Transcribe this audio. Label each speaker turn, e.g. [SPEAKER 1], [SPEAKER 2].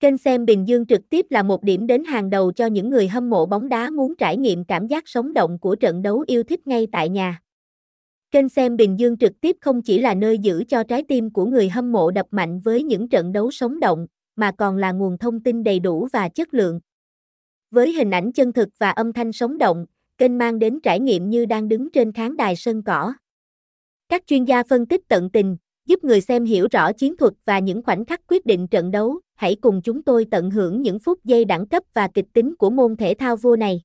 [SPEAKER 1] Kênh xem Bình Dương trực tiếp là một điểm đến hàng đầu cho những người hâm mộ bóng đá muốn trải nghiệm cảm giác sống động của trận đấu yêu thích ngay tại nhà. Kênh xem Bình Dương trực tiếp không chỉ là nơi giữ cho trái tim của người hâm mộ đập mạnh với những trận đấu sống động, mà còn là nguồn thông tin đầy đủ và chất lượng. Với hình ảnh chân thực và âm thanh sống động, kênh mang đến trải nghiệm như đang đứng trên khán đài sân cỏ. Các chuyên gia phân tích tận tình, giúp người xem hiểu rõ chiến thuật và những khoảnh khắc quyết định trận đấu. Hãy cùng chúng tôi tận hưởng những phút giây đẳng cấp và kịch tính của môn thể thao vua này.